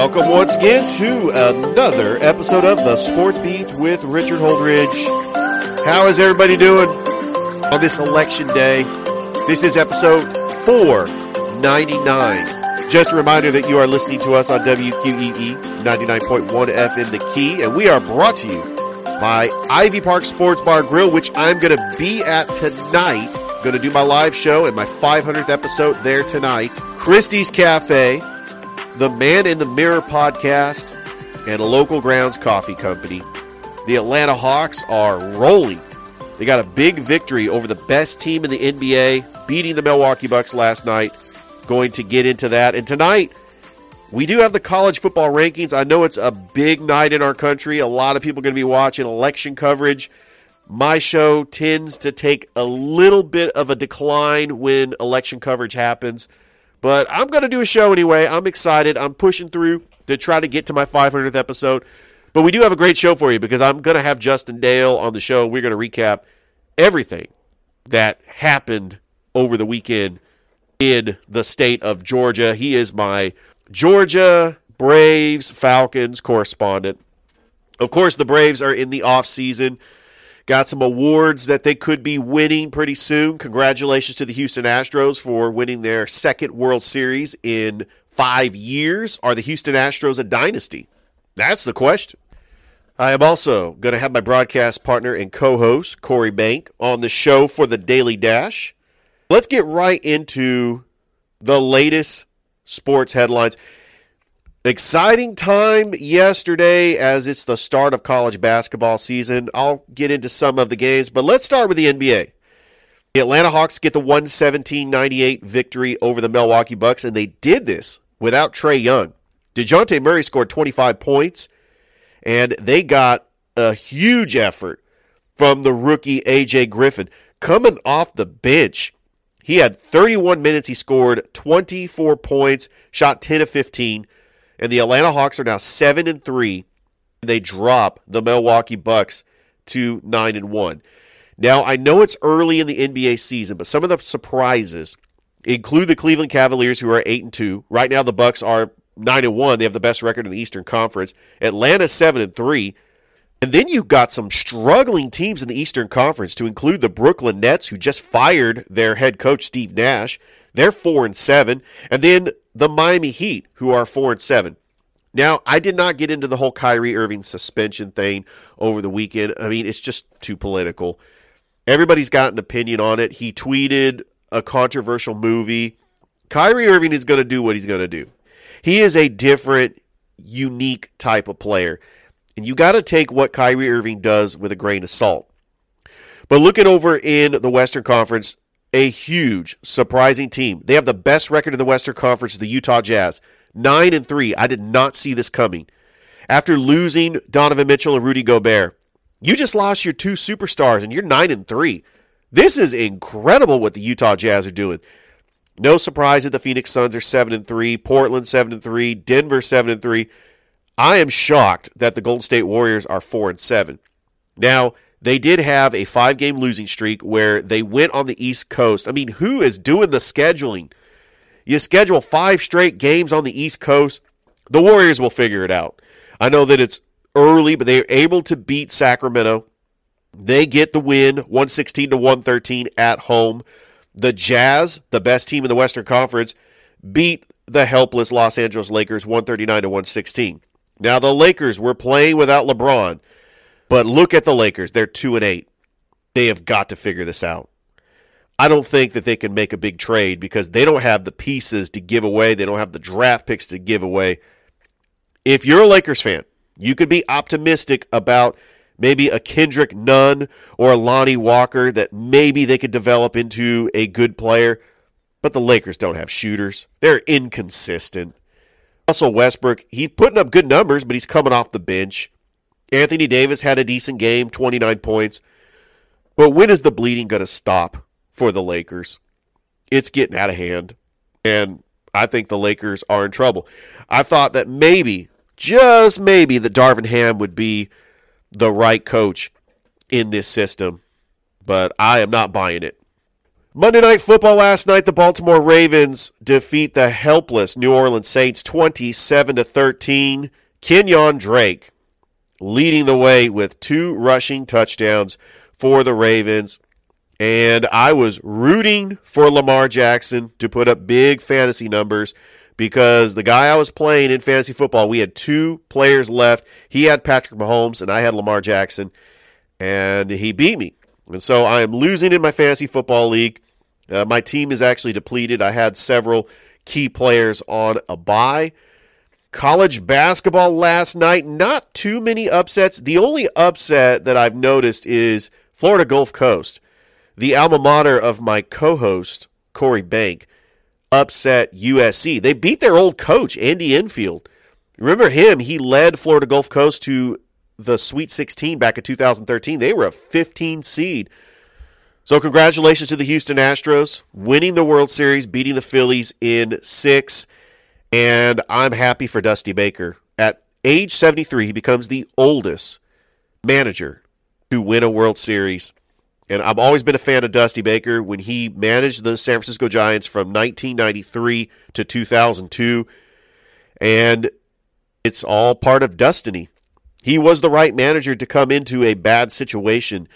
Welcome once again to another episode of the Sports Beat with Richard Holdridge. How is everybody doing on this election day? This is episode 499. Just a reminder that you are listening to us on WQEE 99.1 FM in The Key, and we are brought to you by Ivy Park Sports Bar Grill, which I'm going to be at tonight. Going to do my live show and my 500th episode there tonight. Christie's Cafe, the Man in the Mirror podcast, and a local grounds coffee company. The Atlanta Hawks are rolling. They got a big victory over the best team in the NBA, beating the Milwaukee Bucks last night. Going to get into that. And tonight, we do have the college football rankings. I know it's a big night in our country. A lot of people are going to be watching election coverage. My show tends to take a little bit of a decline when election coverage happens. But I'm going to do a show anyway. I'm excited. I'm pushing through to try to get to my 500th episode. But we do have a great show for you because I'm going to have Justin Dale on the show. We're going to recap everything that happened over the weekend in the state of Georgia. He is my Georgia Braves Falcons correspondent. Of course, the Braves are in the off season. Got some awards that they could be winning pretty soon. Congratulations to the Houston Astros for winning their second World Series in five years. Are the Houston Astros a dynasty? That's the question. I am also going to have my broadcast partner and co host, Corey Bank, on the show for the Daily Dash. Let's get right into the latest sports headlines. Exciting time yesterday as it's the start of college basketball season. I'll get into some of the games, but let's start with the NBA. The Atlanta Hawks get the 117-98 victory over the Milwaukee Bucks, and they did this without Trae Young. DeJounte Murray scored 25 points, and they got a huge effort from the rookie A.J. Griffin. Coming off the bench, he had 31 minutes. He scored 24 points, shot 10 of 15, and the Atlanta Hawks are now 7 and 3. They drop the Milwaukee Bucks to 9 and 1. Now, I know it's early in the NBA season, but some of the surprises include the Cleveland Cavaliers who are 8 and 2. Right now the Bucks are 9 and 1. They have the best record in the Eastern Conference. Atlanta 7 and 3. And then you've got some struggling teams in the Eastern Conference to include the Brooklyn Nets who just fired their head coach Steve Nash. They're 4 and 7. And then the Miami Heat who are 4 and 7. Now, I did not get into the whole Kyrie Irving suspension thing over the weekend. I mean, it's just too political. Everybody's got an opinion on it. He tweeted a controversial movie. Kyrie Irving is going to do what he's going to do. He is a different, unique type of player. And you got to take what Kyrie Irving does with a grain of salt. But looking over in the Western Conference, a huge, surprising team. They have the best record in the Western Conference, the Utah Jazz. 9 and 3. I did not see this coming. After losing Donovan Mitchell and Rudy Gobert, you just lost your two superstars and you're 9 and 3. This is incredible what the Utah Jazz are doing. No surprise that the Phoenix Suns are 7 and 3, Portland 7 and 3, Denver 7 and 3. I am shocked that the Golden State Warriors are 4 and 7. Now, they did have a 5-game losing streak where they went on the East Coast. I mean, who is doing the scheduling? You schedule 5 straight games on the East Coast. The Warriors will figure it out. I know that it's early, but they're able to beat Sacramento. They get the win 116 to 113 at home. The Jazz, the best team in the Western Conference, beat the helpless Los Angeles Lakers 139 to 116. Now the Lakers were playing without LeBron, but look at the Lakers. They're 2 and 8. They have got to figure this out. I don't think that they can make a big trade because they don't have the pieces to give away. They don't have the draft picks to give away. if you're a Lakers fan, you could be optimistic about maybe a Kendrick Nunn or a Lonnie Walker that maybe they could develop into a good player. But the Lakers don't have shooters. They're inconsistent. Russell Westbrook, he's putting up good numbers, but he's coming off the bench. Anthony Davis had a decent game, 29 points. But when is the bleeding going to stop for the Lakers? It's getting out of hand. And I think the Lakers are in trouble. I thought that maybe, just maybe, that Darvin Ham would be the right coach in this system, but I am not buying it. Monday Night Football last night, the Baltimore Ravens defeat the helpless New Orleans Saints 27 to 13. Kenyon Drake leading the way with two rushing touchdowns for the Ravens. And I was rooting for Lamar Jackson to put up big fantasy numbers because the guy I was playing in fantasy football, we had two players left. He had Patrick Mahomes and I had Lamar Jackson, and he beat me. And so I am losing in my fantasy football league. Uh, my team is actually depleted. I had several key players on a bye. College basketball last night, not too many upsets. The only upset that I've noticed is Florida Gulf Coast. The alma mater of my co host, Corey Bank, upset USC. They beat their old coach, Andy Enfield. Remember him? He led Florida Gulf Coast to the Sweet 16 back in 2013. They were a 15 seed. So, congratulations to the Houston Astros winning the World Series, beating the Phillies in six. And I'm happy for Dusty Baker. At age 73, he becomes the oldest manager to win a World Series. And I've always been a fan of Dusty Baker when he managed the San Francisco Giants from 1993 to 2002. And it's all part of destiny. He was the right manager to come into a bad situation.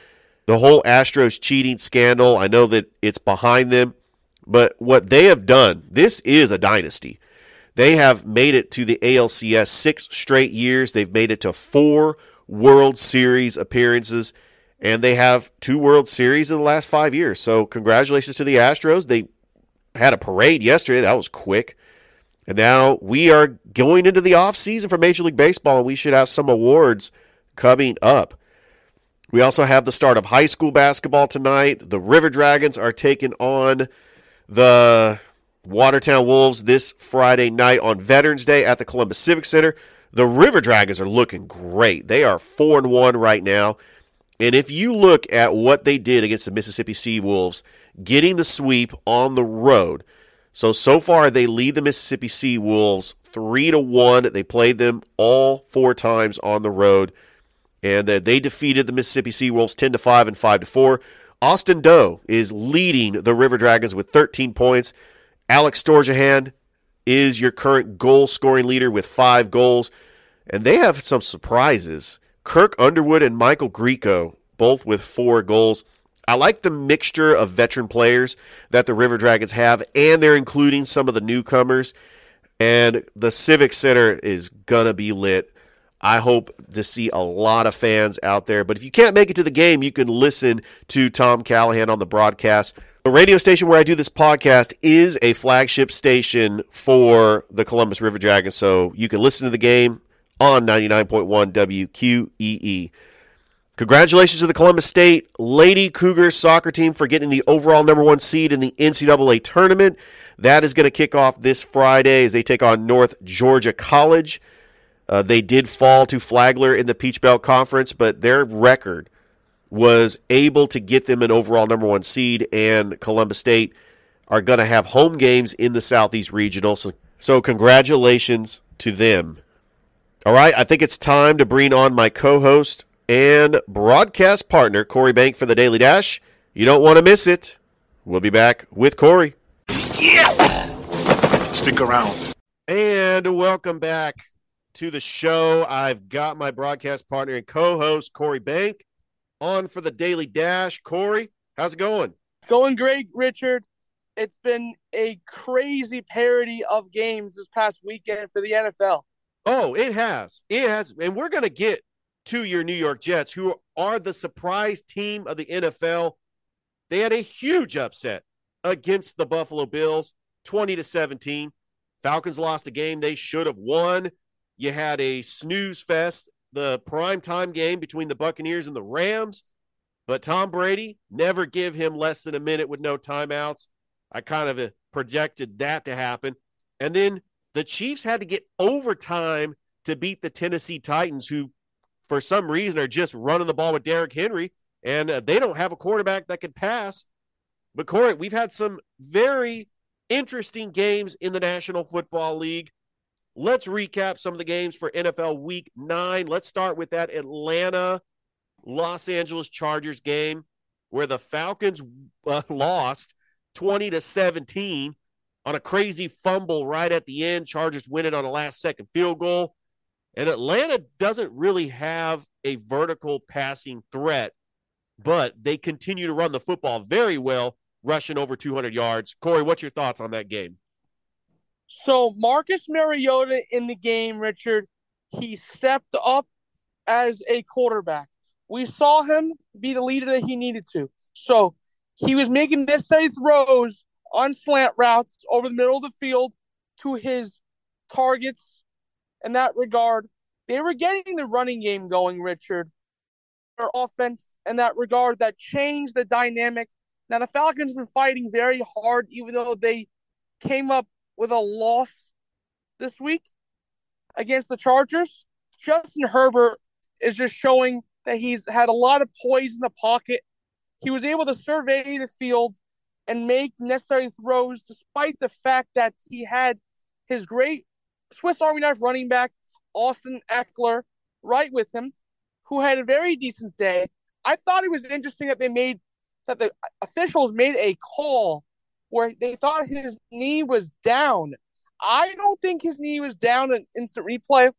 The whole Astros cheating scandal, I know that it's behind them, but what they have done, this is a dynasty. They have made it to the ALCS six straight years. They've made it to four World Series appearances, and they have two World Series in the last five years. So, congratulations to the Astros. They had a parade yesterday. That was quick. And now we are going into the offseason for Major League Baseball, and we should have some awards coming up. We also have the start of high school basketball tonight. The River Dragons are taking on the Watertown Wolves this Friday night on Veterans Day at the Columbus Civic Center. The River Dragons are looking great. They are 4 and 1 right now. And if you look at what they did against the Mississippi Sea Wolves, getting the sweep on the road. So so far they lead the Mississippi Sea Wolves 3 to 1. They played them all four times on the road and uh, they defeated the Mississippi Sea Wolves 10 to 5 and 5 to 4. Austin Doe is leading the River Dragons with 13 points. Alex Storjahan is your current goal scoring leader with five goals. And they have some surprises. Kirk Underwood and Michael Grieco, both with four goals. I like the mixture of veteran players that the River Dragons have, and they're including some of the newcomers. And the Civic Center is going to be lit. I hope to see a lot of fans out there. But if you can't make it to the game, you can listen to Tom Callahan on the broadcast. The radio station where I do this podcast is a flagship station for the Columbus River Dragons, so you can listen to the game on 99.1 WQEE. Congratulations to the Columbus State Lady Cougars soccer team for getting the overall number one seed in the NCAA tournament. That is going to kick off this Friday as they take on North Georgia College. Uh, they did fall to Flagler in the Peach Belt Conference, but their record was able to get them an overall number one seed, and Columbus State are going to have home games in the Southeast Regional. So, so congratulations to them. All right, I think it's time to bring on my co host and broadcast partner, Corey Bank, for the Daily Dash. You don't want to miss it. We'll be back with Corey. Yeah! Stick around. And welcome back to the show. I've got my broadcast partner and co-host Corey Bank on for the Daily Dash. Corey, how's it going? It's going great, Richard. It's been a crazy parody of games this past weekend for the NFL. Oh, it has. It has. And we're going to get to your New York Jets, who are the surprise team of the NFL. They had a huge upset against the Buffalo Bills, 20 to 17. Falcons lost a game they should have won. You had a snooze fest, the prime time game between the Buccaneers and the Rams. But Tom Brady never give him less than a minute with no timeouts. I kind of uh, projected that to happen. And then the Chiefs had to get overtime to beat the Tennessee Titans, who for some reason are just running the ball with Derrick Henry, and uh, they don't have a quarterback that can pass. But Corey, we've had some very interesting games in the National Football League. Let's recap some of the games for NFL Week Nine. Let's start with that Atlanta Los Angeles Chargers game where the Falcons uh, lost 20 to 17 on a crazy fumble right at the end. Chargers win it on a last second field goal. And Atlanta doesn't really have a vertical passing threat, but they continue to run the football very well, rushing over 200 yards. Corey, what's your thoughts on that game? So, Marcus Mariota in the game, Richard, he stepped up as a quarterback. We saw him be the leader that he needed to. So, he was making necessary throws on slant routes over the middle of the field to his targets in that regard. They were getting the running game going, Richard. Their offense in that regard that changed the dynamic. Now the Falcons have been fighting very hard, even though they came up with a loss this week against the Chargers. Justin Herbert is just showing that he's had a lot of poise in the pocket. He was able to survey the field and make necessary throws despite the fact that he had his great Swiss Army knife running back, Austin Ekeler, right with him, who had a very decent day. I thought it was interesting that they made that the officials made a call where they thought his knee was down. I don't think his knee was down in instant replay.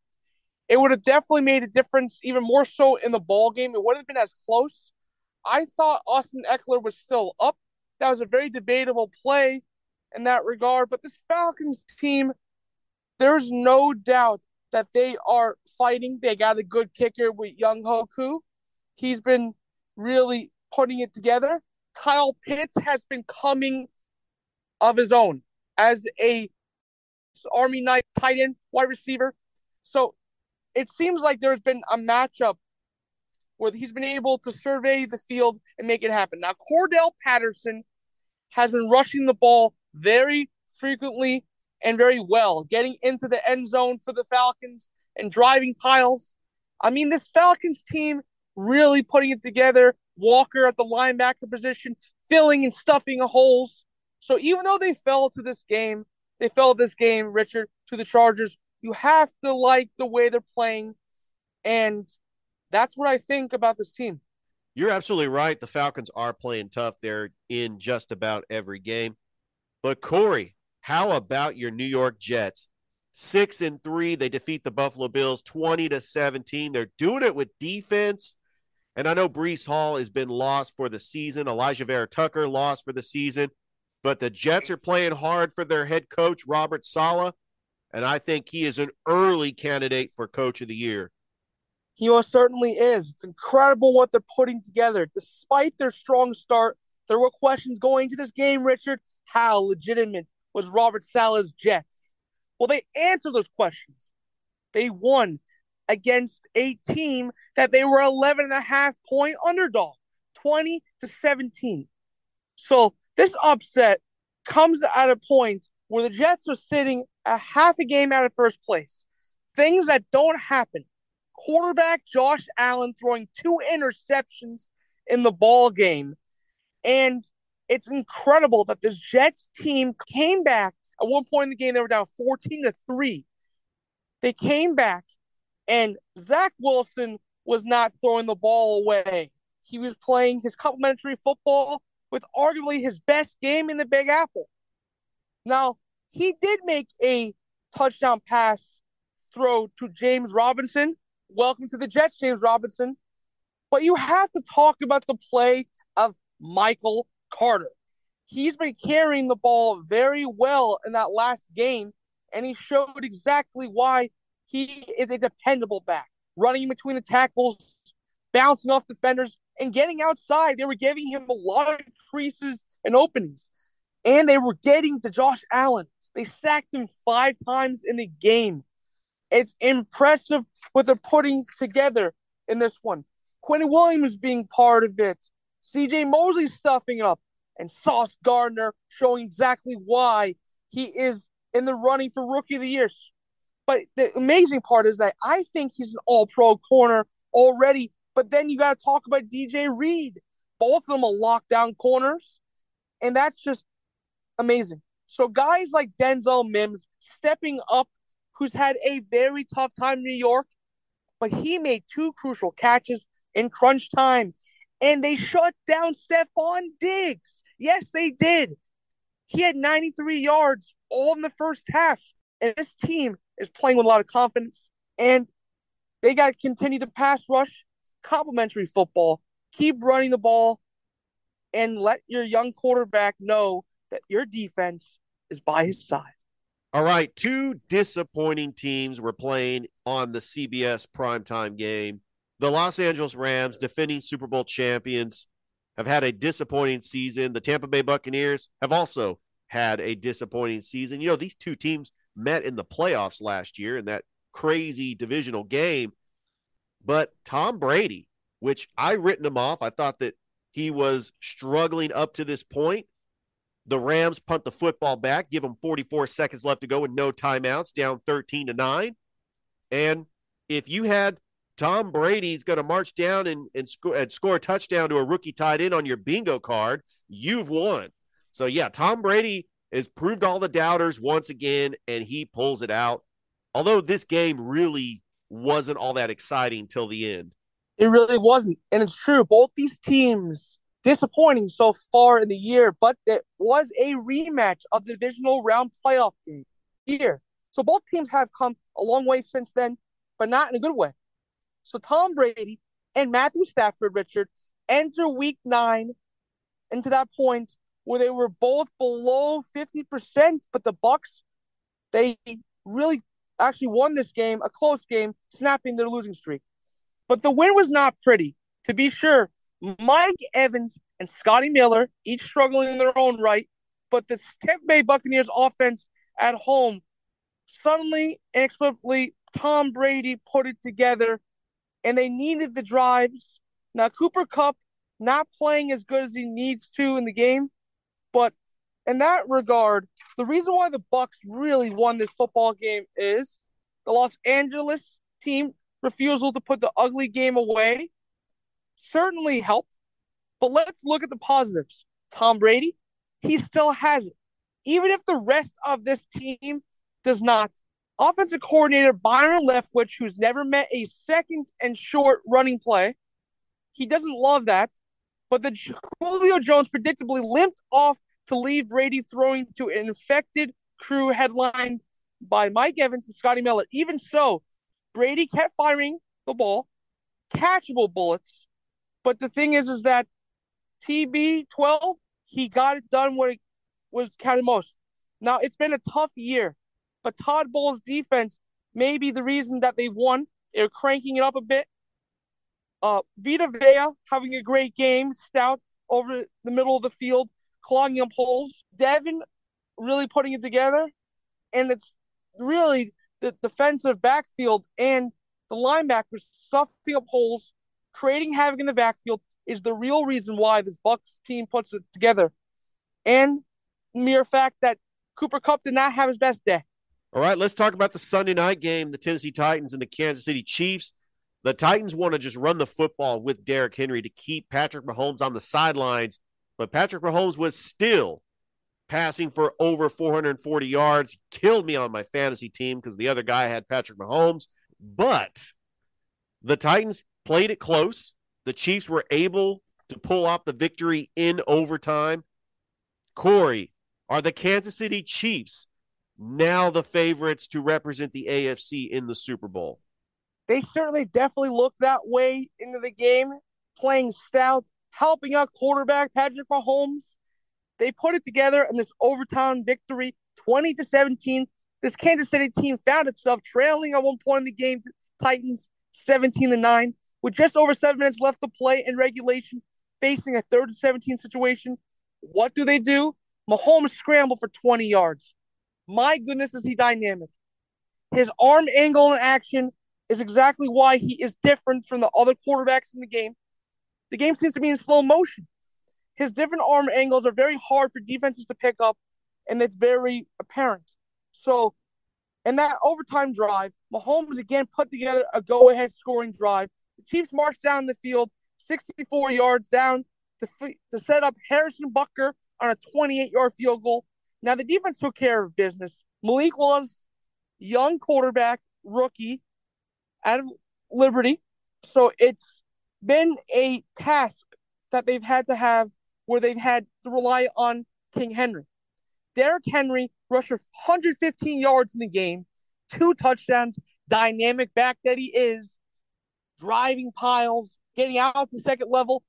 It would have definitely made a difference, even more so in the ball game. It wouldn't have been as close. I thought Austin Ekeler was still up. That was a very debatable play in that regard. But this Falcons team, there's no doubt that they are fighting. They got a good kicker with Younghoe Koo. He's been really putting it together. Kyle Pitts has been coming of his own as a Army Knight tight end wide receiver. So it seems like there's been a matchup where he's been able to survey the field and make it happen. Now, Cordell Patterson has been rushing the ball very frequently and very well, getting into the end zone for the Falcons and driving piles. I mean, this Falcons team really putting it together. Walker at the linebacker position, filling and stuffing holes. So even though they fell to this game, they fell this game, Richard, to the Chargers. You have to like the way they're playing. And that's what I think about this team. You're absolutely right. The Falcons are playing tough. They're in just about every game. But Corey, how about your New York Jets? Six and three, they defeat the Buffalo Bills 20 to 17. They're doing it with defense. And I know Breece Hall has been lost for the season. Elijah Vera-Tucker lost for the season. But the Jets are playing hard for their head coach, Robert Saleh. And I think he is an early candidate for coach of the year. He most certainly is. It's incredible what they're putting together. Despite their strong start, there were questions going to this game, Richard. How legitimate was Robert Saleh's Jets? Well, they answered those questions. They won against a team that they were 11 and a half point underdog, 20 to 17. So this upset comes at a point where the Jets are sitting a half a game out of first place. Things that don't happen. Quarterback Josh Allen throwing two interceptions in the ball game. And it's incredible that this Jets team came back. At one point in the game, they were down 14 to 3. They came back, and Zach Wilson was not throwing the ball away. He was playing his complimentary football with arguably his best game in the Big Apple. Now, he did make a touchdown pass throw to James Robinson. Welcome to the Jets, James Robinson. But you have to talk about the play of Michael Carter. He's been carrying the ball very well in that last game, and he showed exactly why he is a dependable back. Running between the tackles, bouncing off defenders, and getting outside. They were giving him a lot of creases and openings. And they were getting to Josh Allen. They sacked him five times in the game. It's impressive what they're putting together in this one. Quinn Williams being part of it, CJ Mosley stuffing it up, and Sauce Gardner showing exactly why he is in the running for Rookie of the Year. But the amazing part is that I think he's an all pro corner already. But then you got to talk about DJ Reed. Both of them are lockdown corners. And that's just amazing. So guys like Denzel Mims stepping up, who's had a very tough time in New York, but he made two crucial catches in crunch time. And they shut down Stefon Diggs. Yes, they did. He had 93 yards all in the first half. And this team is playing with a lot of confidence. And they got to continue the pass rush, complementary football, keep running the ball, and let your young quarterback know that your defense is by his side. All right, two disappointing teams were playing on the CBS primetime game. The Los Angeles Rams, defending Super Bowl champions, have had a disappointing season. The Tampa Bay Buccaneers have also had a disappointing season. You know, these two teams met in the playoffs last year in that crazy divisional game. But Tom Brady, which I written him off, I thought that he was struggling up to this point. The Rams punt the football back, give them 44 seconds left to go with no timeouts, down 13 to 9. And if you had Tom Brady's going to march down and, and, sco- and score a touchdown to a rookie tied in on your bingo card, you've won. So, yeah, Tom Brady has proved all the doubters once again, and he pulls it out. Although this game really wasn't all that exciting till the end. It really wasn't. And it's true. Both these teams disappointing so far in the year, but it was a rematch of the divisional round playoff game here. So both teams have come a long way since then, but not in a good way. So Tom Brady and Matthew Stafford, Richard, enter week nine into that point where they were both below 50%, but the Bucks, they really actually won this game, a close game, snapping their losing streak. But the win was not pretty. To be sure, Mike Evans and Scotty Miller, each struggling in their own right, but the Tampa Bay Buccaneers offense at home, suddenly, inexplicably, Tom Brady put it together, and they needed the drives. Now, Cooper Kupp not playing as good as he needs to in the game, but in that regard, the reason why the Bucks really won this football game is the Los Angeles team refusal to put the ugly game away certainly helped. But let's look at the positives. Tom Brady, he still has it. Even if the rest of this team does not. Offensive coordinator Byron Leftwich, who's never met a second and short running play, he doesn't love that. But the Julio Jones predictably limped off to leave Brady throwing to an infected crew headlined by Mike Evans and Scotty Miller. Even so, Brady kept firing the ball, catchable bullets. But the thing is, is that TB12, he got it done what it was counted most. Now, it's been a tough year, but Todd Bowles' defense may be the reason that they won. They're cranking it up a bit. Uh, Vita Vea having a great game, stout over the middle of the field clogging up holes. Devin really putting it together, and it's really the defensive backfield and the linebackers stuffing up holes, creating havoc in the backfield is the real reason why this Bucks team puts it together. And mere fact that Cooper Kupp did not have his best day. All right, let's talk about the Sunday night game, the Tennessee Titans and the Kansas City Chiefs. The Titans want to just run the football with Derrick Henry to keep Patrick Mahomes on the sidelines but Patrick Mahomes was still passing for over 440 yards. Killed me on my fantasy team because the other guy had Patrick Mahomes. But the Titans played it close. The Chiefs were able to pull off the victory in overtime. Corey, are the Kansas City Chiefs now the favorites to represent the AFC in the Super Bowl? They certainly definitely look that way into the game, playing stout, helping out quarterback Patrick Mahomes. They put it together in this overtime victory, 20 to 17. This Kansas City team found itself trailing at one point in the game, Titans 17 to 9, with just over seven minutes left to play in regulation, facing a third and 17 situation. What do they do? Mahomes scrambled for 20 yards. My goodness, is he dynamic. His arm angle and action is exactly why he is different from the other quarterbacks in the game. The game seems to be in slow motion. His different arm angles are very hard for defenses to pick up, and it's very apparent. So, in that overtime drive, Mahomes again put together a go ahead scoring drive. The Chiefs marched down the field 64 yards down to, to set up Harrison Butker on a 28 yard field goal. Now, the defense took care of business. Malik Willis young quarterback, rookie out of Liberty. So it's been a task that they've had to have where they've had to rely on King Henry. Derrick Henry rushed 115 yards in the game, two touchdowns, dynamic back that he is, driving piles, getting out the second level.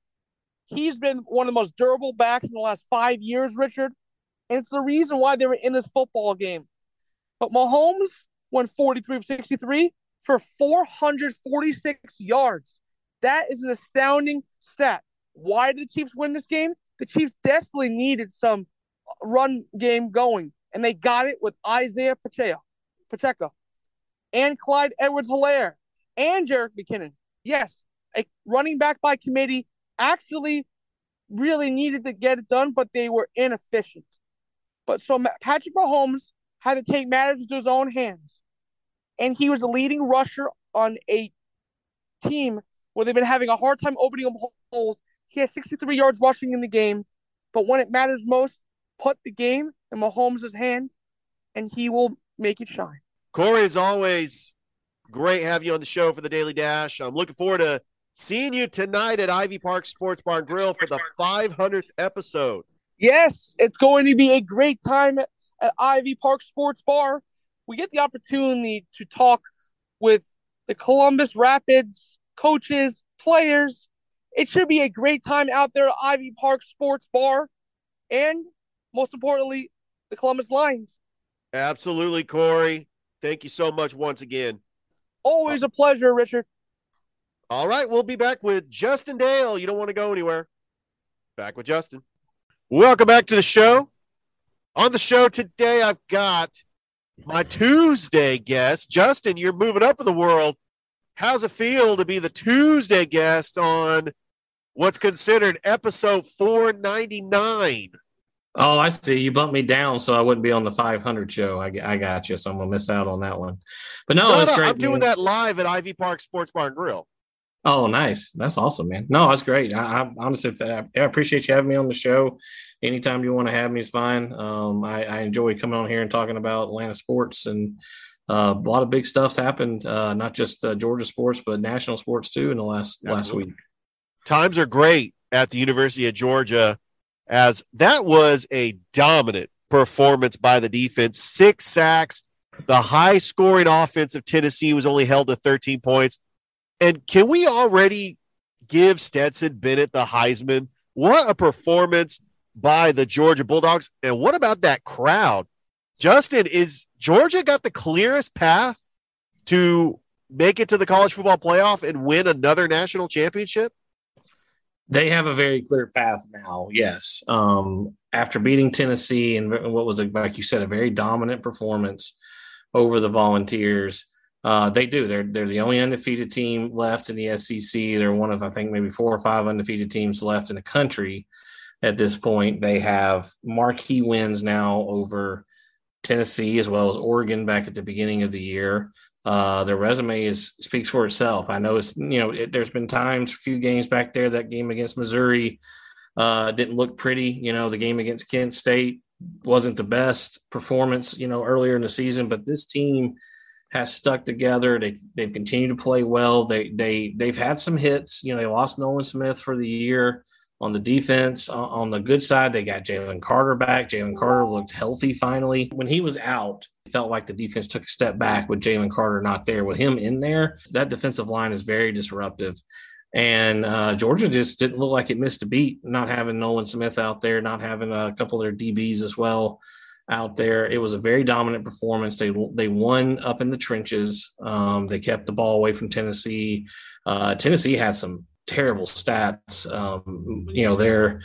He's been one of the most durable backs in the last five years, Richard. And it's the reason why they were in this football game. But Mahomes went 43 of 63 for 446 yards. That is an astounding stat. Why did the Chiefs win this game? The Chiefs desperately needed some run game going, and they got it with Isaiah Pacheco, Pacheco and Clyde Edwards Helaire and Jerick McKinnon. Yes, a running back by committee actually really needed to get it done, but they were inefficient. But so Patrick Mahomes had to take matters into his own hands. And he was a leading rusher on a team where they've been having a hard time opening up holes. He has 63 yards rushing in the game. But when it matters most, put the game in Mahomes' hand, and he will make it shine. Corey, as always, great have you on the show for the Daily Dash. I'm looking forward to seeing you tonight at Ivy Park Sports Bar and Grill for the 500th episode. Yes, it's going to be a great time at, at Ivy Park Sports Bar. We get the opportunity to talk with the Columbus Rapids coaches, players. It should be a great time out there at Ivy Park Sports Bar. And most importantly, the Columbus Lions. Absolutely, Corey. Thank you so much once again. Always a pleasure, Richard. All right, we'll be back with Justin Dale. You don't want to go anywhere. Back with Justin. Welcome back to the show. On the show today, I've got my Tuesday guest. Justin, you're moving up in the world. How's it feel to be the Tuesday guest on what's considered episode 499? Oh, I see. You bumped me down so I wouldn't be on the 500 show. I, I got you. So I'm going to miss out on that one. But no, no, no great. I'm doing that live at Ivy Park Sports Bar and Grill. Oh, nice. That's awesome, man. No, that's great. I, I honestly, I, I appreciate you having me on the show. Anytime you want to have me is fine. Um, I, I enjoy coming on here and talking about Atlanta sports and uh, a lot of big stuff's happened. Uh, not just uh, Georgia sports, but national sports too in the last Absolutely. last week. Times are great at the University of Georgia, as that was a dominant performance by the defense. Six sacks. The high scoring offense of Tennessee was only held to 13 points. And can we already give Stetson Bennett the Heisman? What a performance by the Georgia Bulldogs. And what about that crowd? Justin, is Georgia got the clearest path to make it to the college football playoff and win another national championship? They have a very clear path now, yes. Um, after beating Tennessee and what was, a, like you said, a very dominant performance over the Volunteers, uh, they do. They're they're the only undefeated team left in the SEC. They're one of I think maybe four or five undefeated teams left in the country at this point. They have marquee wins now over Tennessee as well as Oregon back at the beginning of the year. Uh, their resume is speaks for itself. I know it's you know it, there's been times, a few games back there. That game against Missouri uh, didn't look pretty. You know the game against Kent State wasn't the best performance. You know earlier in the season, but this team has stuck together. They they've continued to play well. They they they've had some hits. You know, they lost Nolan Smith for the year on the defense. On the good side, they got Jalen Carter back. Jalen Carter looked healthy finally. When he was out, it felt like the defense took a step back with Jalen Carter not there. With him in there, that defensive line is very disruptive. And uh, Georgia just didn't look like it missed a beat, not having Nolan Smith out there, not having a couple of their DBs as well out there. It was a very dominant performance. They they won up in the trenches. Um, they kept the ball away from Tennessee. Uh, Tennessee had some terrible stats. Um, you know, they're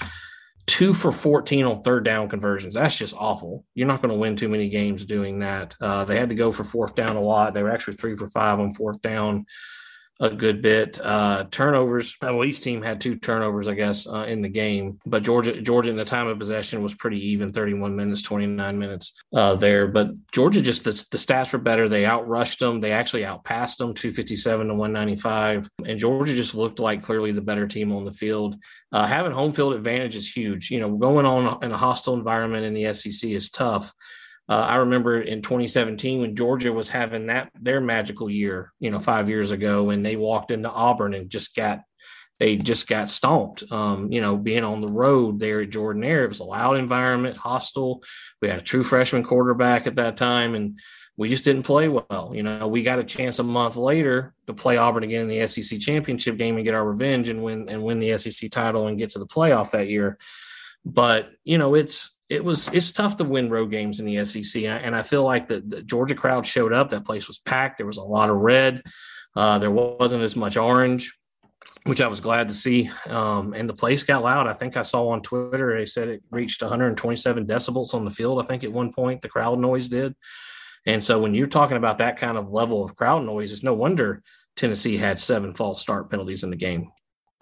two for 14 on third down conversions. That's just awful. You're not going to win too many games doing that. Uh, they had to go for fourth down a lot. They were actually three for five on fourth down a good bit. Uh, turnovers. Well, each team had two turnovers, I guess, uh, in the game. But Georgia, Georgia, in the time of possession was pretty even, 31 minutes, 29 minutes uh, there. But Georgia just the, the stats were better. They outrushed them. They actually outpassed them, 257 to 195. And Georgia just looked like clearly the better team on the field. Uh, having home field advantage is huge. You know, going on in a hostile environment in the SEC is tough. Uh, I remember in 2017 when Georgia was having that their magical year, you know, five years ago, and they walked into Auburn and just got they just got stomped. Um, you know, being on the road there at Jordan-Hare, it was a loud environment, hostile. We had a true freshman quarterback at that time, and we just didn't play well. You know, we got a chance a month later to play Auburn again in the SEC championship game and get our revenge and win and win the SEC title and get to the playoff that year. But you know, it's it was it's tough to win road games in the SEC, and I, feel like the, the, Georgia crowd showed up. That place was packed. There was a lot of red. Uh, there wasn't as much orange, which I was glad to see. Um, and the place got loud. I think I saw on Twitter they said it reached 127 decibels on the field. I think at one point the crowd noise did. And so when you're talking about that kind of level of crowd noise, it's no wonder Tennessee had seven false start penalties in the game.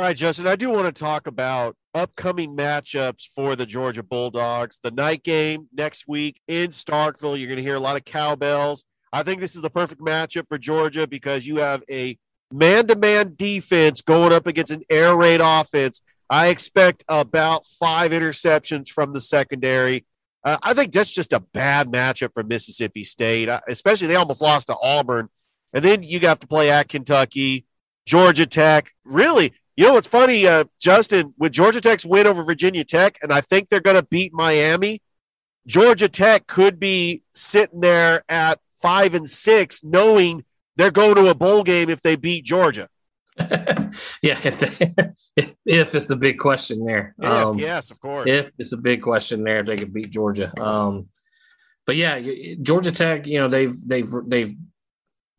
All right, Justin, I do want to talk about upcoming matchups for the Georgia Bulldogs. The night game next week in Starkville, you're going to hear a lot of cowbells. I think this is the perfect matchup for Georgia because you have a man to man defense going up against an air raid offense. I expect about five interceptions from the secondary. Uh, I think that's just a bad matchup for Mississippi State, uh, especially they almost lost to Auburn. And then you have to play at Kentucky, Georgia Tech. Really, you know what's funny, uh, Justin, with Georgia Tech's win over Virginia Tech, and I think they're going to beat Miami. Georgia Tech could be sitting there at five and six, knowing they're going to a bowl game if they beat Georgia. yeah, if, they, if, if it's the big question there. If, um, yes, of course. If it's the big question there, if they could beat Georgia. Um, but yeah, Georgia Tech, you know, they've they've they've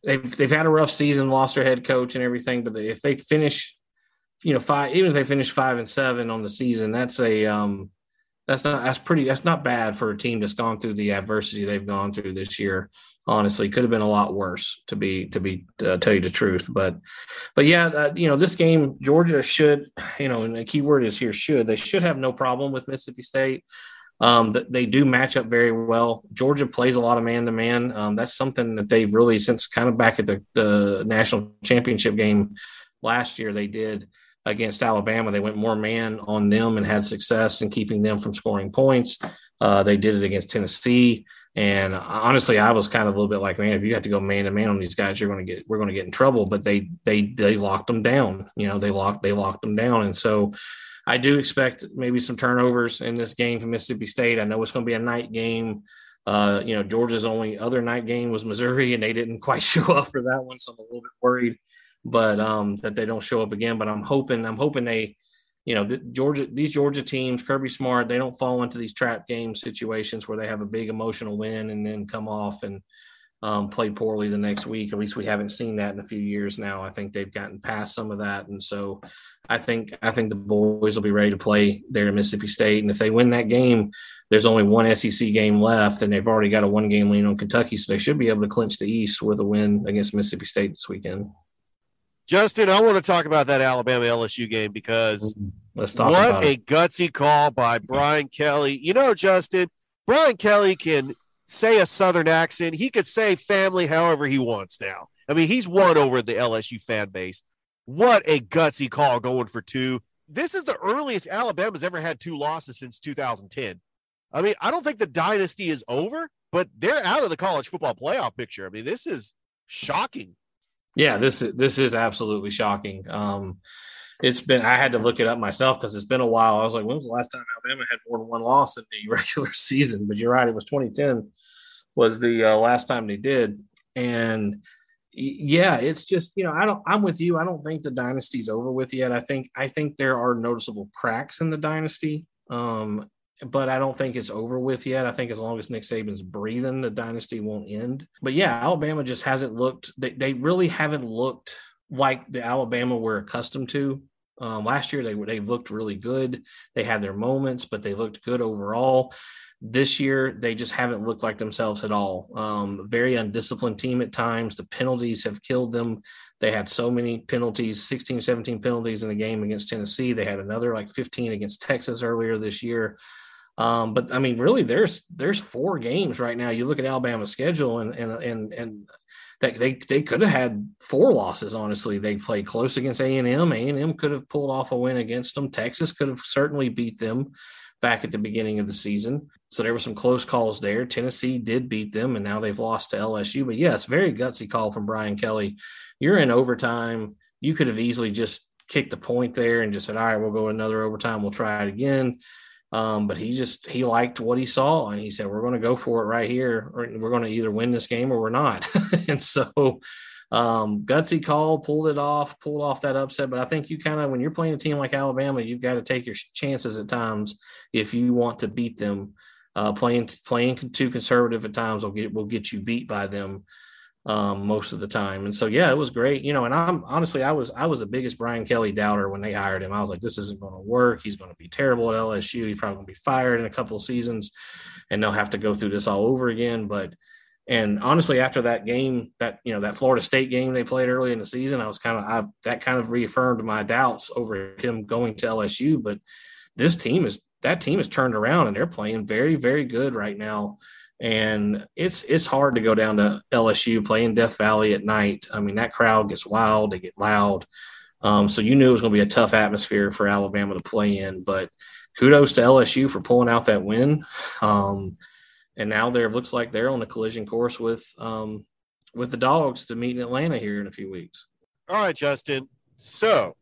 they've they've had a rough season, lost their head coach and everything. But if they finish you know, five even if they finish five and seven on the season, that's a um that's not that's pretty that's not bad for a team that's gone through the adversity they've gone through this year. Honestly, could have been a lot worse to be to be uh, tell you the truth, but but yeah, uh, you know this game Georgia should you know and the key word is here should they should have no problem with Mississippi State. Um, they do match up very well. Georgia plays a lot of man to man. That's something that they've really since kind of back at the, the national championship game last year they did against Alabama. They went more man on them and had success in keeping them from scoring points. Uh, they did it against Tennessee. And honestly, I was kind of a little bit like, man, if you have to go man to man on these guys, you're going to get, we're going to get in trouble. But they, they, they locked them down. You know, they locked, they locked them down. And so I do expect maybe some turnovers in this game for Mississippi State. I know it's going to be a night game. Uh, you know, Georgia's only other night game was Missouri, and they didn't quite show up for that one. So I'm a little bit worried but um, that they don't show up again. But I'm hoping, I'm hoping they, you know, the Georgia, these Georgia teams, Kirby Smart, they don't fall into these trap game situations where they have a big emotional win and then come off and um, play poorly the next week. At least we haven't seen that in a few years now. I think they've gotten past some of that, and so I think I think the boys will be ready to play there in Mississippi State. And if they win that game, there's only one SEC game left, and they've already got a one game lead on Kentucky, so they should be able to clinch the East with a win against Mississippi State this weekend. Justin, I want to talk about that Alabama LSU game because Let's talk what a gutsy call by Brian Kelly. You know, Justin, Brian Kelly can say a Southern accent. He could say family however he wants now. I mean, he's won over the LSU fan base. What a gutsy call going for two. This is the earliest Alabama's ever had two losses since 2010. I mean, I don't think the dynasty is over, but they're out of the college football playoff picture. I mean, this is shocking. Yeah, this is this is absolutely shocking. Um, it's been I had to look it up myself because it's been a while. I was like, when was the last time Alabama had more than one loss in the regular season? But you're right, it was 2010 was the uh, last time they did, and yeah, it's just you know I don't I'm with you. I don't think the dynasty's over with yet. I think I think there are noticeable cracks in the dynasty. Um, but I don't think it's over with yet. I think as long as Nick Saban's breathing, the dynasty won't end. But yeah, Alabama just hasn't looked, they, they really haven't looked like the Alabama we're accustomed to Um, last year they they looked really good. They had their moments, but they looked good overall. This year they just haven't looked like themselves at all. Um, very undisciplined team at times. The penalties have killed them. They had so many penalties, 16, 17 penalties in the game against Tennessee. They had another like 15 against Texas earlier this year. Um, but I mean, really, there's there's four games right now. You look at Alabama's schedule, and and and and that they they could have had four losses. Honestly, they played close against A and M. A and M could have pulled off a win against them. Texas could have certainly beat them back at the beginning of the season. So there were some close calls there. Tennessee did beat them, and now they've lost to LSU. But yes, very gutsy call from Brian Kelly. You're in overtime. You could have easily just kicked the point there and just said, "All right, we'll go another overtime. We'll try it again." Um, but he just he liked what he saw and he said, We're going to go for it right here, or we're going to either win this game or we're not. and so um, gutsy call, pulled it off, pulled off that upset. But I think you kind of when you're playing a team like Alabama, you've got to take your chances at times if you want to beat them. Uh, playing playing too conservative at times will get will get you beat by them um, most of the time. And so, yeah, it was great, you know. And I'm honestly, I was I was the biggest Brian Kelly doubter when they hired him. I was like, this isn't going to work. He's going to be terrible at LSU. He's probably going to be fired in a couple of seasons, and they'll have to go through this all over again. But and honestly, after that game, that you know that Florida State game they played early in the season, I was kind of I that kind of reaffirmed my doubts over him going to LSU. But this team is that team is turned around and they're playing very very good right now and it's it's hard to go down to LSU playing Death Valley at night. I mean, that crowd gets wild, they get loud. Um, so you knew it was going to be a tough atmosphere for Alabama to play in. But kudos to LSU for pulling out that win. Um, and now there looks like they're on a collision course with um, with the Dogs to meet in Atlanta here in a few weeks. All right, Justin. So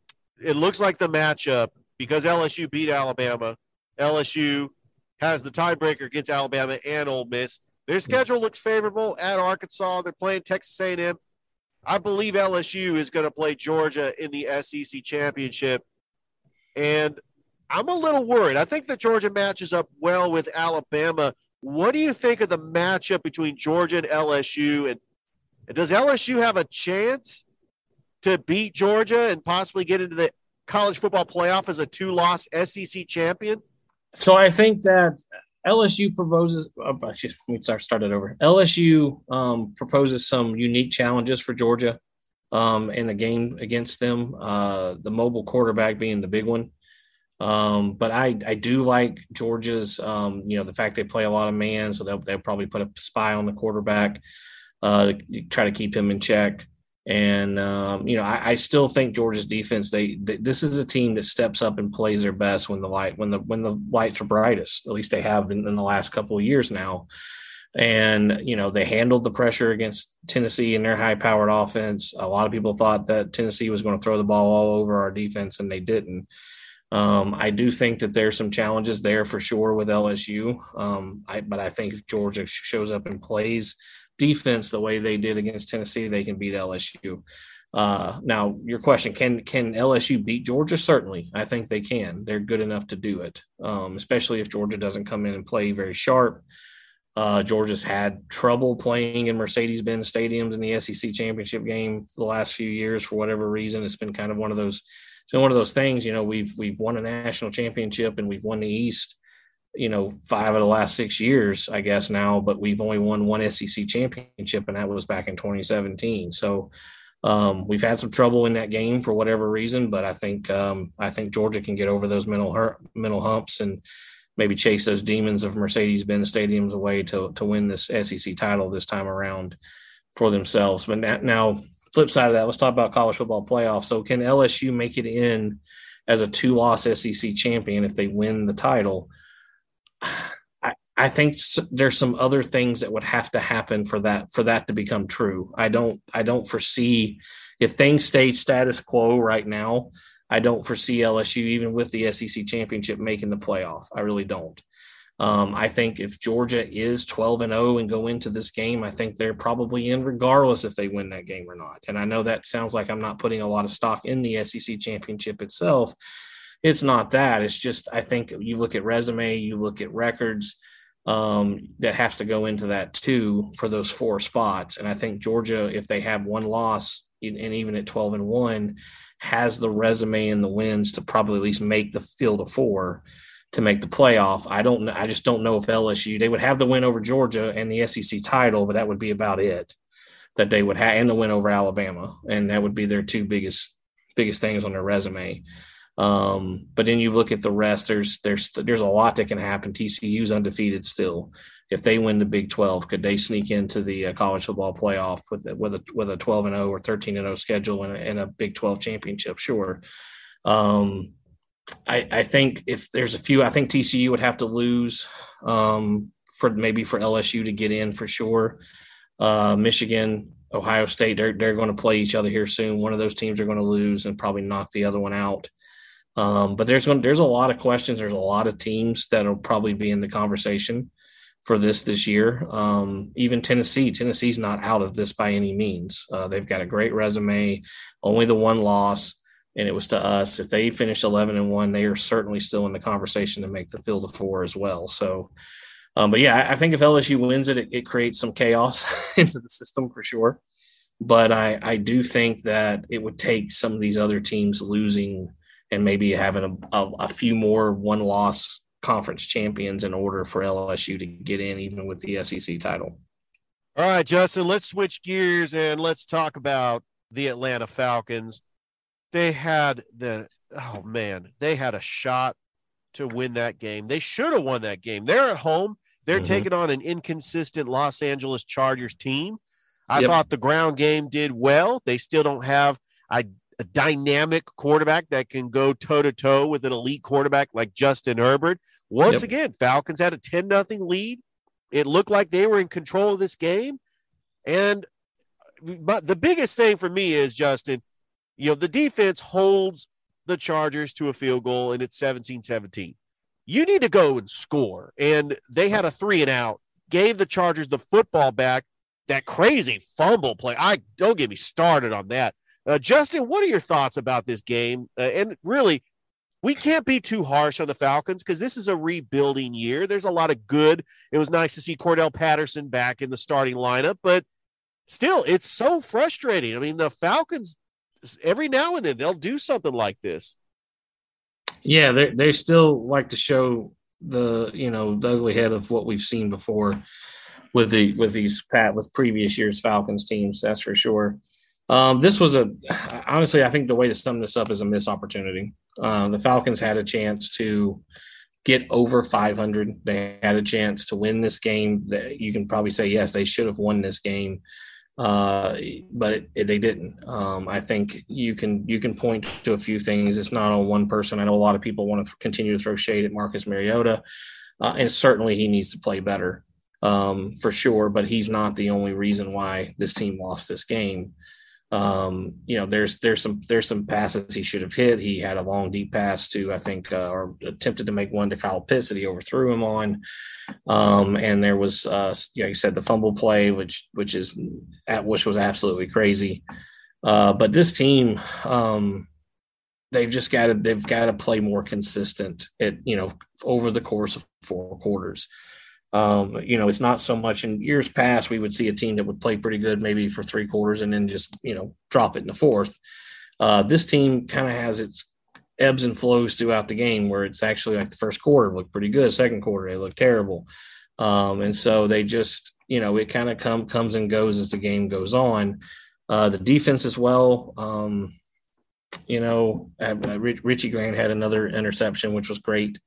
it looks like the matchup because LSU beat Alabama. LSU has the tiebreaker against Alabama and Ole Miss. Their hmm. schedule looks favorable at Arkansas. They're playing Texas A&M. I believe LSU is going to play Georgia in the SEC championship, and I'm a little worried. I think that Georgia matches up well with Alabama. What do you think of the matchup between Georgia and LSU? And, and does LSU have a chance to beat Georgia and possibly get into the college football playoff as a two-loss SEC champion? So I think that LSU proposes. Oh, me start started over. LSU um, proposes some unique challenges for Georgia um, in the game against them. Uh, the mobile quarterback being the big one. Um, but I, I do like Georgia's, um, you know, the fact they play a lot of man, so they'll, they'll probably put a spy on the quarterback, uh, try to keep him in check. And um, you know, I, I, still think Georgia's defense. They, they, this is a team that steps up and plays their best when the light when the when the lights are brightest. At least they have in, in the last couple of years now. And you know, they handled the pressure against Tennessee in their high-powered offense. A lot of people thought that Tennessee was going to throw the ball all over our defense, and they didn't. Um, I do think that there's some challenges there for sure with LSU. Um, I, but I think if Georgia shows up and plays defense the way they did against Tennessee, they can beat LSU. Uh, now, your question: Can can LSU beat Georgia? Certainly, I think they can. They're good enough to do it, um, especially if Georgia doesn't come in and play very sharp. Uh, Georgia's had trouble playing in Mercedes-Benz stadiums in the SEC championship game the last few years for whatever reason. It's been kind of one of those. It's been one of those things. You know, we've we've won a national championship and we've won the East you know, five of the last six years, I guess now, but we've only won one SEC championship, and that was back in 2017. So um, we've had some trouble in that game for whatever reason, but I think um, I think Georgia can get over those mental hurt, mental humps and maybe chase those demons of Mercedes-Benz stadiums away to to win this SEC title this time around for themselves. But now, flip side of that, let's talk about college football playoffs. So can LSU make it in as a two-loss SEC champion if they win the title? I, think there's some other things that would have to happen for that for that to become true. I don't I don't foresee if things stay status quo right now. I don't foresee LSU even with the SEC championship making the playoff. I really don't. Um, I think if Georgia is 12 and 0 and go into this game, I think they're probably in regardless if they win that game or not. And I know that sounds like I'm not putting a lot of stock in the SEC championship itself it's not that. It's just I think you look at resume, you look at records um, that has to go into that too for those four spots. And I think Georgia, if they have one loss and even at 12 and one, has the resume and the wins to probably at least make the field of four to make the playoff. I don't I just don't know if LSU they would have the win over Georgia and the SEC title, but that would be about it that they would have and the win over Alabama. And that would be their two biggest biggest things on their resume. Um, but then you look at the rest, there's there's there's a lot that can happen. TCU's undefeated still. If they win the Big 12, could they sneak into the uh, college football playoff with with a with a 12 and 0 or 13 and 0 schedule and a, and a Big 12 championship? Sure. Um, I, I think if there's a few, I think TCU would have to lose um, for maybe for LSU to get in for sure. Uh, Michigan, Ohio State, they're they're going to play each other here soon. One of those teams are going to lose and probably knock the other one out. Um, but there's going there's a lot of questions. There's a lot of teams that'll probably be in the conversation for this this year. Um, even Tennessee, Tennessee's not out of this by any means. Uh, they've got a great resume, only the one loss and it was to us. If they finish 11 and one, they are certainly still in the conversation to make the field of four as well. So, um, but yeah, I think if LSU wins it, it, it creates some chaos into the system for sure. But I, I do think that it would take some of these other teams losing and maybe having a, a, a few more one loss conference champions in order for LSU to get in, even with the SEC title. All right, Justin, let's switch gears and let's talk about the Atlanta Falcons they had the oh man, they had a shot to win that game. They should have won that game. They're at home. They're mm-hmm. taking on an inconsistent Los Angeles Chargers team. I yep. thought the ground game did well. They still don't have a, a dynamic quarterback that can go toe to toe with an elite quarterback like Justin Herbert. Once yep. again, Falcons had a 10 nothing lead. It looked like they were in control of this game. And but the biggest thing for me is Justin, you know, the defense holds the Chargers to a field goal and it's 17 17. You need to go and score. And they had a three and out, gave the Chargers the football back. That crazy fumble play. I don't get me started on that. Uh, Justin, what are your thoughts about this game? Uh, and really, we can't be too harsh on the Falcons because this is a rebuilding year. There's a lot of good. It was nice to see Cordarrelle Patterson back in the starting lineup, but still, it's so frustrating. I mean, the Falcons every now and then they'll do something like this. Yeah, they they still like to show the you know the ugly head of what we've seen before with the with these pat with previous years Falcons teams. That's for sure. Um, this was a honestly, I think the way to sum this up is a missed opportunity. Um, the Falcons had a chance to get over 500. They had a chance to win this game. You can probably say yes, they should have won this game uh, but it, it, they didn't. Um, I think you can you can point to a few things. It's not on one person. I know a lot of people want to continue to throw shade at Marcus Mariota, uh, and certainly he needs to play better um, for sure. But he's not the only reason why this team lost this game. Um, you know, there's there's some there's some passes he should have hit. He had a long deep pass to I think uh, or attempted to make one to Kyle Pitts that he overthrew him on. Um, and there was uh, you know, you said the fumble play, which which is at which was absolutely crazy. Uh, but this team, um, they've just got to they've got to play more consistent at you know over the course of four quarters. Um, you know, it's not so much in years past we would see a team that would play pretty good maybe for three quarters and then just, you know, drop it in the fourth. Uh, this team kind of has its ebbs and flows throughout the game where it's actually like the first quarter looked pretty good, second quarter they looked terrible. Um, and so they just, you know, it kind of come comes and goes as the game goes on. Uh, the defense as well. Um, you know, uh, Richie Grant had another interception, which was great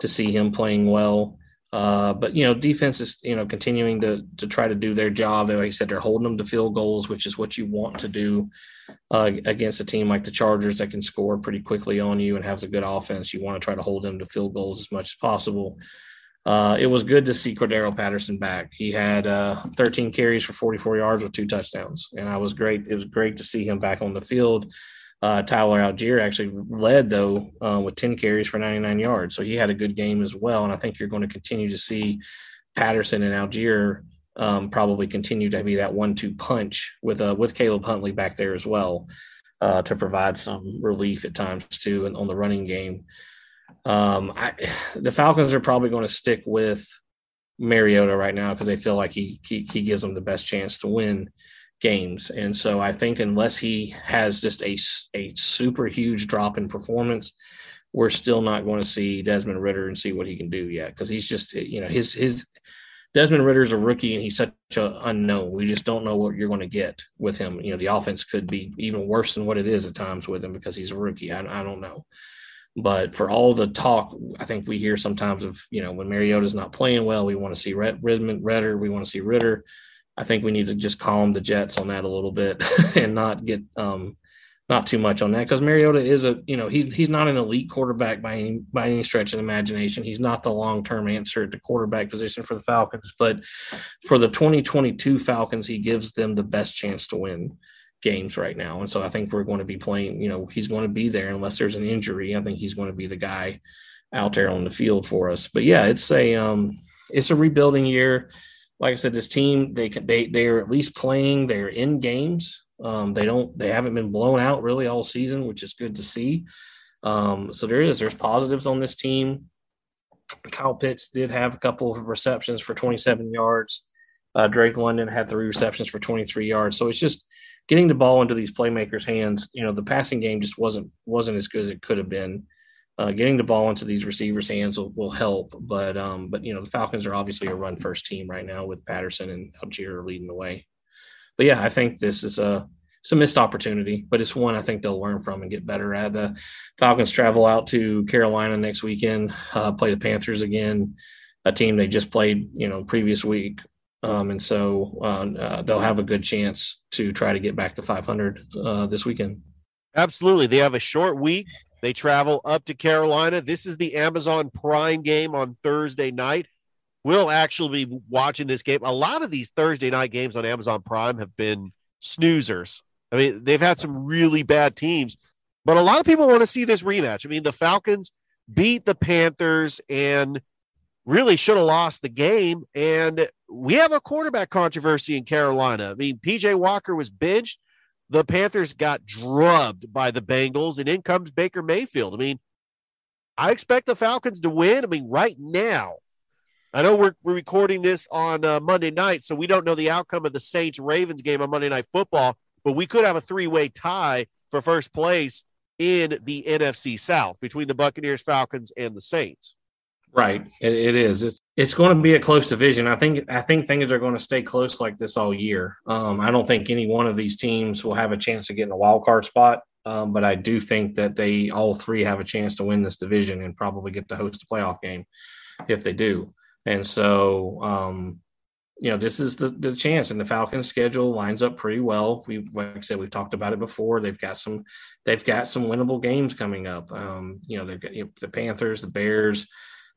to see him playing well. Uh, but you know, defense is you know continuing to to try to do their job. They like I said, they're holding them to field goals, which is what you want to do uh, against a team like the Chargers that can score pretty quickly on you and has a good offense. You want to try to hold them to field goals as much as possible. Uh, it was good to see Cordarrelle Patterson back. He had uh, 13 carries for 44 yards with two touchdowns, and I was great. It was great to see him back on the field. Uh, Tyler Allgeier actually led though uh, with 10 carries for 99 yards, so he had a good game as well. And I think you're going to continue to see Patterson and Allgeier um, probably continue to be that one-two punch with uh, with Caleb Huntley back there as well uh, to provide some relief at times too and on the running game. Um, I, the Falcons are probably going to stick with Mariota right now because they feel like he, he he gives them the best chance to win games. And so I think unless he has just a, a super huge drop in performance, we're still not going to see Desmond Ridder and see what he can do yet because he's just you know his his Desmond Ridder's a rookie and he's such an unknown. We just don't know what you're going to get with him. You know, the offense could be even worse than what it is at times with him because he's a rookie. I, I don't know. But for all the talk, I think we hear sometimes of, you know, when Mariota's not playing well, we want to see Red, Ridder, we want to see Ridder. I think we need to just calm the Jets on that a little bit and not get um, not too much on that because Mariota is a you know he's he's not an elite quarterback by any by any stretch of imagination. He's not the long term answer at the quarterback position for the Falcons, but for the 2022 Falcons, he gives them the best chance to win games right now. And so I think we're going to be playing. You know, he's going to be there unless there's an injury. I think he's going to be the guy out there on the field for us. But yeah, it's a um, it's a rebuilding year. Like I said, this team they they they are at least playing. They're in games um, they don't they haven't been blown out really all season, which is good to see. Um, so there is there's positives on this team. Kyle Pitts did have a couple of receptions for 27 yards. Uh, Drake London had three receptions for 23 yards. So it's just getting the ball into these playmakers' hands. You know, the passing game just wasn't wasn't as good as it could have been. Uh, getting the ball into these receivers' hands will, will help, but um, but you know the Falcons are obviously a run first team right now with Patterson and Allgeier leading the way but yeah, I think this is a it's a missed opportunity, but it's one I think they'll learn from and get better at. The Falcons travel out to Carolina next weekend, uh, play the Panthers again, a team they just played, you know, previous week. Um, and so uh, uh, they'll have a good chance to try to get back to 500 uh, this weekend. Absolutely. They have a short week. They travel up to Carolina. This is the Amazon Prime game on Thursday night we'll actually be watching this game. A lot of these Thursday night games on Amazon Prime have been snoozers. I mean, they've had some really bad teams, but a lot of people want to see this rematch. I mean, the Falcons beat the Panthers and really should have lost the game. And we have a quarterback controversy in Carolina. I mean, PJ Walker was benched. The Panthers got drubbed by the Bengals, and in comes Baker Mayfield. I mean, I expect the Falcons to win. I mean, right now, I know we're, we're recording this on uh, Monday night, so we don't know the outcome of the Saints Ravens game on Monday Night Football, but we could have a three way tie for first place in the NFC South between the Buccaneers, Falcons, and the Saints. Right, it, it is. It's it's going to be a close division. I think I think things are going to stay close like this all year. Um, I don't think any one of these teams will have a chance to get in a wild card spot. Um, but I do think that they all three have a chance to win this division and probably get to host a playoff game if they do. And so, um, you know, this is the, the chance, and the Falcons' schedule lines up pretty well. We, like I said, we've talked about it before. They've got some, they've got some winnable games coming up. Um, you know, they've got you know, the Panthers, the Bears,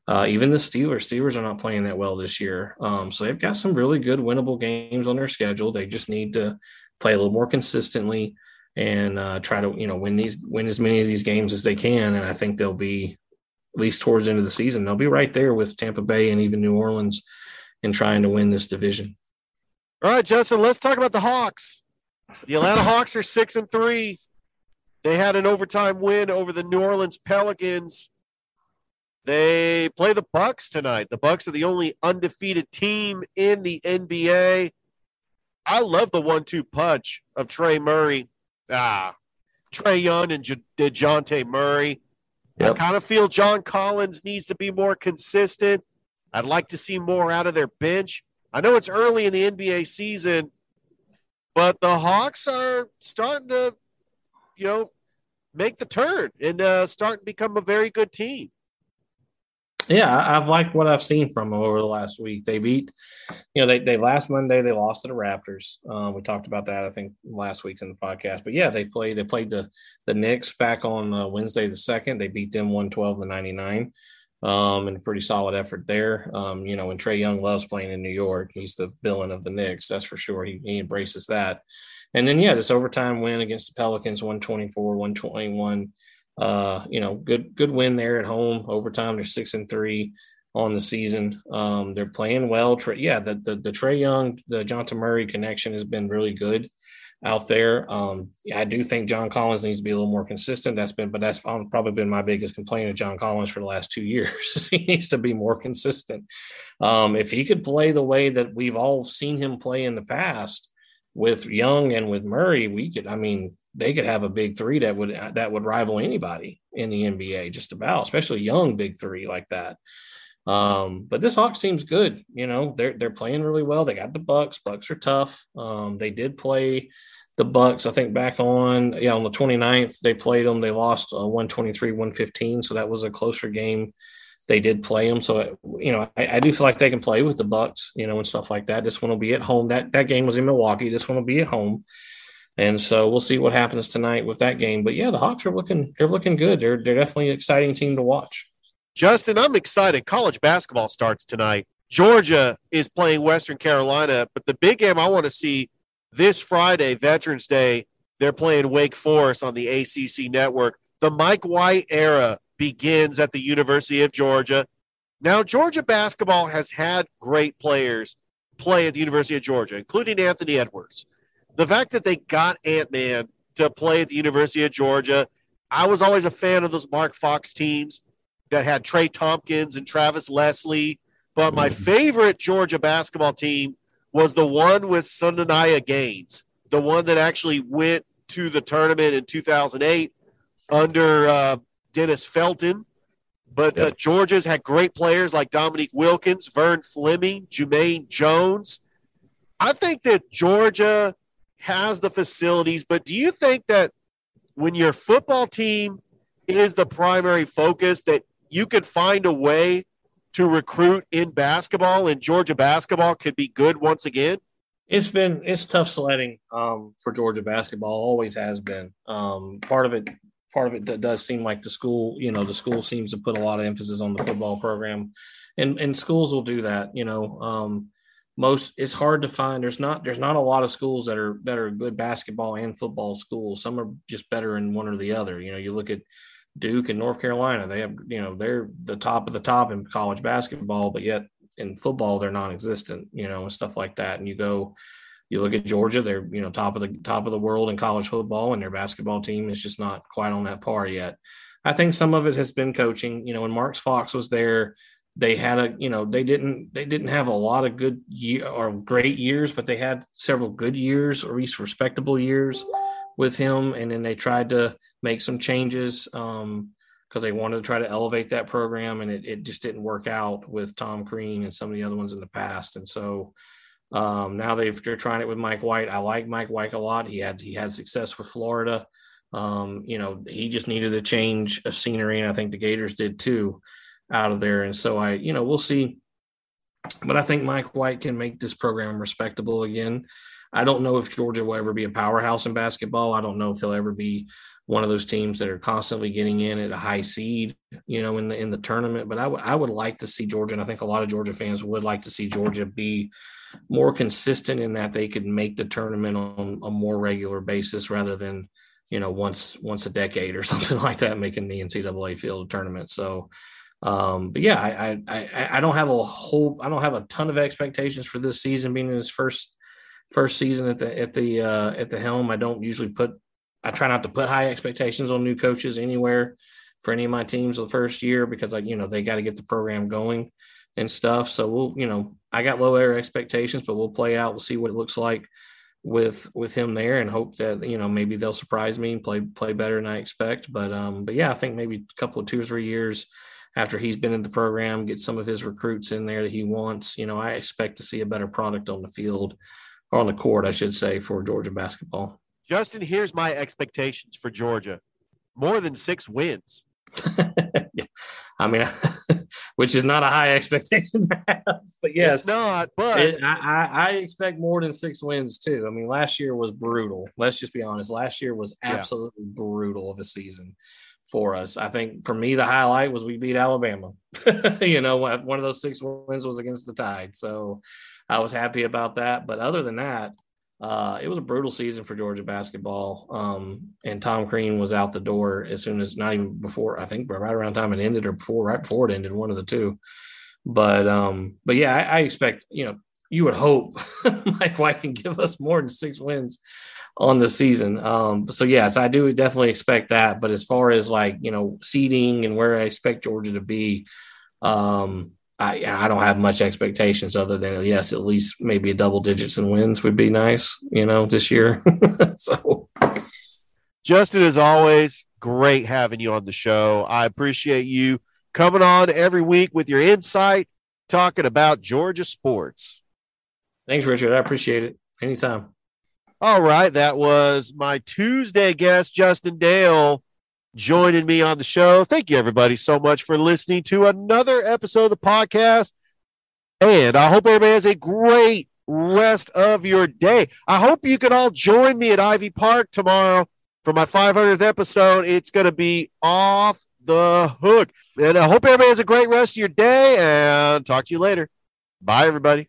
uh, even the Steelers. Steelers are not playing that well this year, um, so they've got some really good winnable games on their schedule. They just need to play a little more consistently and uh, try to, you know, win these, win as many of these games as they can. And I think they'll be at least towards the end of the season. They'll be right there with Tampa Bay and even New Orleans in trying to win this division. All right, Justin, let's talk about the Hawks. The Atlanta Hawks are six and three. They had an overtime win over the New Orleans Pelicans. They play the Bucks tonight. The Bucks are the only undefeated team in the NBA. I love the one-two punch of Trey Murray. Ah, Trae Young and Dejounte Murray. Yep. I kind of feel John Collins needs to be more consistent. I'd like to see more out of their bench. I know it's early in the NBA season, but the Hawks are starting to, you know, make the turn and uh, start to become a very good team. Yeah, I've liked what I've seen from them over the last week. They beat, you know, they, they last Monday they lost to the Raptors. Um, we talked about that I think last week in the podcast. But yeah, they played they played the the Knicks back on uh, Wednesday the second. They beat them one twelve to ninety nine. Um, and a pretty solid effort there. Um, you know, when Trae Young loves playing in New York, he's the villain of the Knicks, that's for sure. He, he embraces that. And then, yeah, this overtime win against the Pelicans, 124, 121 uh, you know, good good win there at home. Overtime, they're six and three on the season. Um, they're playing well. Yeah, the the, the Trae Young, the John Murray connection has been really good out there. Um, I do think John Collins needs to be a little more consistent. That's been, but that's probably been my biggest complaint of John Collins for the last two years. he needs to be more consistent. Um, if he could play the way that we've all seen him play in the past, with Young and with Murray, we could. I mean, they could have a big three that would that would rival anybody in the NBA, just about, especially young big three like that. Um, but this Hawks team's good. You know, they're they're playing really well. They got the Bucks. Bucks are tough. Um, they did play the Bucks, I think back on yeah, on the 29th, they played them. They lost uh, 123, 115. So that was a closer game. They did play them. So you know, I, I, do feel like they can play with the Bucks, you know, and stuff like that. This one will be at home. That that game was in Milwaukee. This one will be at home. And so we'll see what happens tonight with that game. But yeah, the Hawks are looking they're looking good. They're they're definitely an exciting team to watch. Justin, I'm excited. College basketball starts tonight. Georgia is playing Western Carolina, but the big game I want to see this Friday, Veterans Day, they're playing Wake Forest on the ACC network. The Mike White era begins at the University of Georgia. Now, Georgia basketball has had great players play at the University of Georgia, including Anthony Edwards. The fact that they got Ant Man to play at the University of Georgia, I was always a fan of those Mark Fox teams that had Trey Thompkins and Travis Leslie. But my mm-hmm. favorite Georgia basketball team was the one with Sundiata Gaines, the one that actually went to the tournament in 2008 under uh, Dennis Felton. But uh, Georgia's had great players like Dominique Wilkins, Vern Fleming, Jumaine Jones. I think that Georgia has the facilities, but do you think that when your football team is the primary focus, that you could find a way to recruit in basketball and Georgia basketball could be good once again? It's been it's tough sledding um, for Georgia basketball. Always has been. Um, part of it part of it does seem like the school, you know, the school seems to put a lot of emphasis on the football program, and and schools will do that. You know, um, most it's hard to find. There's not there's not a lot of schools that are that are good basketball and football schools. Some are just better in one or the other. You know, you look at Duke and North Carolina. They have, you know, they're the top of the top in college basketball, but yet in football they're non-existent, you know, and stuff like that. And you go, you look at Georgia, they're you know top of the top of the world in college football, and their basketball team is just not quite on that par yet. I think some of it has been coaching. You know, when Mark Fox was there, they had a you know they didn't they didn't have a lot of good year or great years, but they had several good years or at least respectable years with him, and then they tried to make some changes because um, they wanted to try to elevate that program, and it, it just didn't work out with Tom Crean and some of the other ones in the past. And so um, now they are trying it with Mike White. I like Mike White a lot. He had he had success with Florida. Um, you know, he just needed a change of scenery, and I think the Gators did too out of there. And so I, you know, we'll see. But I think Mike White can make this program respectable again. I don't know if Georgia will ever be a powerhouse in basketball. I don't know if they'll ever be one of those teams that are constantly getting in at a high seed, you know, in the in the tournament. But I would I would like to see Georgia, and I think a lot of Georgia fans would like to see Georgia be more consistent in that they could make the tournament on a more regular basis rather than you know once once a decade or something like that making the NCAA field tournament. So. Um, but yeah, I, I I don't have a whole I don't have a ton of expectations for this season being in his first first season at the at the uh, at the helm. I don't usually put I try not to put high expectations on new coaches anywhere for any of my teams the first year because like you know they got to get the program going and stuff. So we'll you know I got low air expectations, but we'll play out. We'll see what it looks like with with him there and hope that you know maybe they'll surprise me and play play better than I expect. But um but yeah, I think maybe a couple of two or three years after he's been in the program, get some of his recruits in there that he wants. You know, I expect to see a better product on the field or on the court, I should say, for Georgia basketball. Justin, here's my expectations for Georgia more than six wins. yeah. I mean, which is not a high expectation but yes, it's not. But it, I, I, expect more than six wins too. I mean, last year was brutal. Let's just be honest. Last year was absolutely yeah. brutal of a season for us. I think for me, the highlight was we beat Alabama. you know, one of those six wins was against the Tide, so I was happy about that. But other than that, uh, it was a brutal season for Georgia basketball. Um, and Tom Crean was out the door as soon as not even before, I think right around time it ended or before, right before it ended, one of the two. But, um, but yeah, I, I expect, you know, you would hope Mike White can give us more than six wins on the season. Um, so yes, I do definitely expect that. But as far as like, you know, seeding and where I expect Georgia to be, um, I I don't have much expectations other than yes, at least maybe a double digits in wins would be nice, you know, this year. so Justin, as always, great having you on the show. I appreciate you coming on every week with your insight, talking about Georgia sports. Thanks, Richard. I appreciate it. Anytime. All right. That was my Tuesday guest, Justin Dale, joining me on the show. Thank you, everybody, so much for listening to another episode of the podcast. And I hope everybody has a great rest of your day. I hope you can all join me at Ivy Park tomorrow for my 500th episode. It's going to be off the hook. And I hope everybody has a great rest of your day and talk to you later. Bye, everybody.